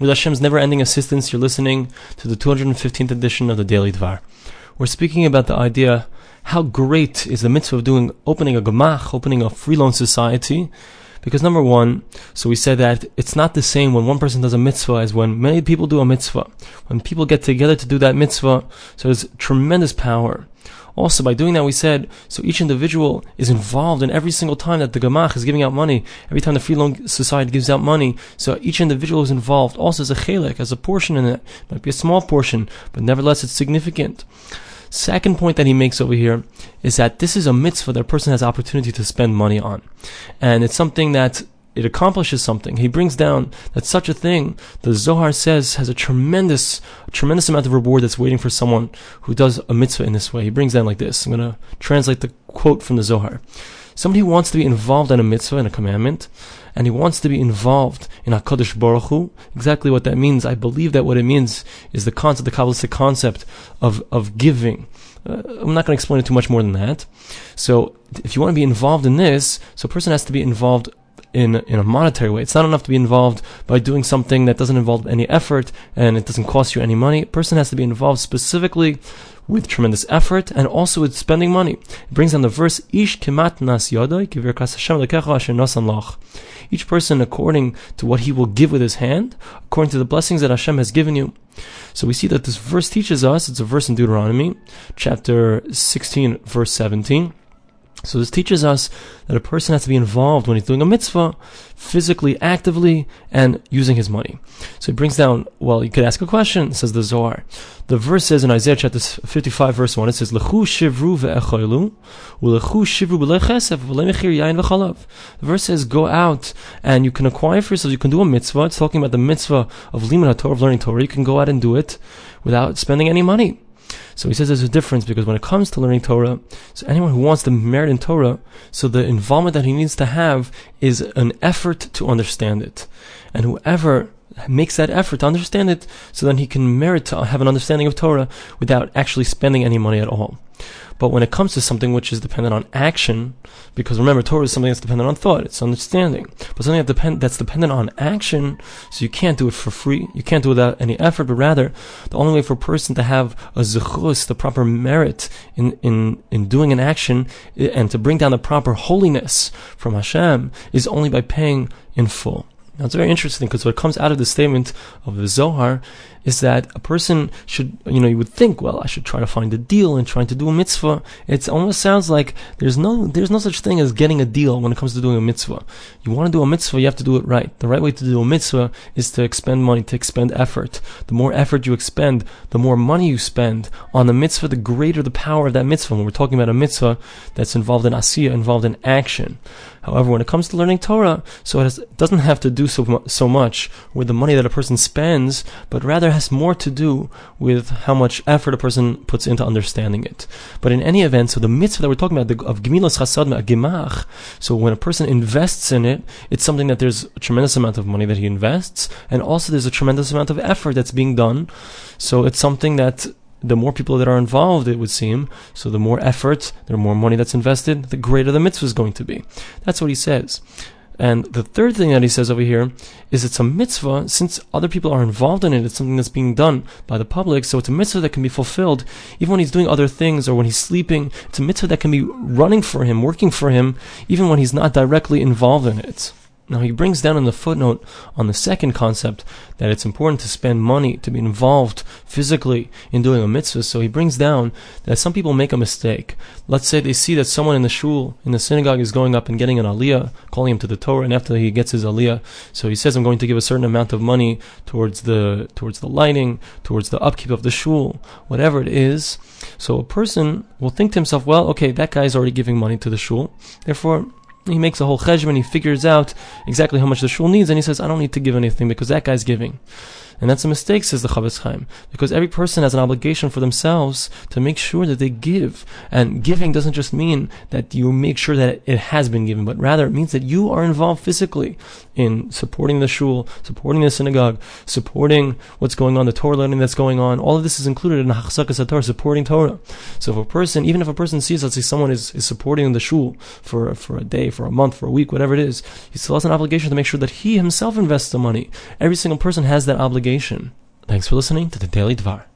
With Hashem's never-ending assistance, you're listening to the 215th edition of the Daily Dvar. We're speaking about the idea how great is the mitzvah of doing opening a gemach, opening a free loan society. Because number one, so we said that it's not the same when one person does a mitzvah as when many people do a mitzvah. When people get together to do that mitzvah, so there's tremendous power. Also, by doing that, we said, so each individual is involved in every single time that the Gemach is giving out money, every time the Free Loan Society gives out money, so each individual is involved, also as a chelek, as a portion in it. it might be a small portion, but nevertheless it's significant. Second point that he makes over here is that this is a mitzvah that a person has opportunity to spend money on. And it's something that it accomplishes something. He brings down that such a thing, the Zohar says, has a tremendous, tremendous amount of reward that's waiting for someone who does a mitzvah in this way. He brings down like this. I'm going to translate the quote from the Zohar. Somebody who wants to be involved in a mitzvah and a commandment, and he wants to be involved in HaKadosh Baruch Hu, exactly what that means, I believe that what it means is the concept, the Kabbalistic concept of, of giving. Uh, I'm not going to explain it too much more than that. So, if you want to be involved in this, so a person has to be involved in in a monetary way. It's not enough to be involved by doing something that doesn't involve any effort and it doesn't cost you any money. A person has to be involved specifically with tremendous effort and also with spending money. It brings down the verse Ish kemat nas Each person according to what he will give with his hand, according to the blessings that Hashem has given you. So we see that this verse teaches us, it's a verse in Deuteronomy, chapter 16, verse 17. So this teaches us that a person has to be involved when he's doing a mitzvah, physically, actively, and using his money. So he brings down, well, you could ask a question, says the Zohar. The verse says in Isaiah chapter 55 verse 1, it says, Lechu shivru ve'echoilu, u'lechu shivru b'lechesef, v'lemechir yain v'chalav. The verse says, go out and you can acquire for yourself, you can do a mitzvah. It's talking about the mitzvah of limud Torah, of learning Torah. You can go out and do it without spending any money. So he says there's a difference because when it comes to learning Torah, so anyone who wants to merit in Torah, so the involvement that he needs to have is an effort to understand it. And whoever makes that effort to understand it, so then he can merit to have an understanding of Torah without actually spending any money at all. But when it comes to something which is dependent on action, because remember, Torah is something that's dependent on thought, it's understanding. But something that depend, that's dependent on action, so you can't do it for free, you can't do it without any effort, but rather, the only way for a person to have a zechus, the proper merit in, in, in doing an action, and to bring down the proper holiness from Hashem, is only by paying in full. Now it's very interesting because what comes out of the statement of the Zohar is that a person should, you know, you would think, well, I should try to find a deal and trying to do a mitzvah. It almost sounds like there's no, there's no such thing as getting a deal when it comes to doing a mitzvah. You want to do a mitzvah, you have to do it right. The right way to do a mitzvah is to expend money, to expend effort. The more effort you expend, the more money you spend on the mitzvah, the greater the power of that mitzvah. When we're talking about a mitzvah that's involved in asiyah, involved in action. However, when it comes to learning Torah, so it, has, doesn't have to do so, so much with the money that a person spends, but rather has more to do with how much effort a person puts into understanding it. But in any event, so the mitzvah that we're talking about the, of gemilas chasad gemach, so when a person invests in it, it's something that there's a tremendous amount of money that he invests, and also there's a tremendous amount of effort that's being done. So it's something that the more people that are involved, it would seem, so the more effort, the more money that's invested, the greater the mitzvah is going to be. That's what he says. And the third thing that he says over here is it's a mitzvah, since other people are involved in it, it's something that's being done by the public, so it's a mitzvah that can be fulfilled even when he's doing other things or when he's sleeping. It's a mitzvah that can be running for him, working for him, even when he's not directly involved in it. Now he brings down in the footnote on the second concept that it's important to spend money to be involved physically in doing a mitzvah. So he brings down that some people make a mistake. Let's say they see that someone in the shul, in the synagogue, is going up and getting an aliyah, calling him to the Torah, and after he gets his aliyah, so he says, "I'm going to give a certain amount of money towards the towards the lighting, towards the upkeep of the shul, whatever it is." So a person will think to himself, "Well, okay, that guy is already giving money to the shul, therefore." He makes a whole cheshbon, he figures out exactly how much the shul needs, and he says, I don't need to give anything because that guy's giving. And that's a mistake, says the Chofetz Chaim, because every person has an obligation for themselves to make sure that they give. And giving doesn't just mean that you make sure that it has been given, but rather it means that you are involved physically in supporting the shul, supporting the synagogue, supporting what's going on, the Torah learning that's going on. All of this is included in Hachzakas Torah, supporting Torah. So if a person, even if a person sees, let's say someone is, is supporting the shul for, for a day, for a month, for a week, whatever it is, he still has an obligation to make sure that he himself invests the money. Every single person has that obligation. Thanks for listening to the Daily Dvar.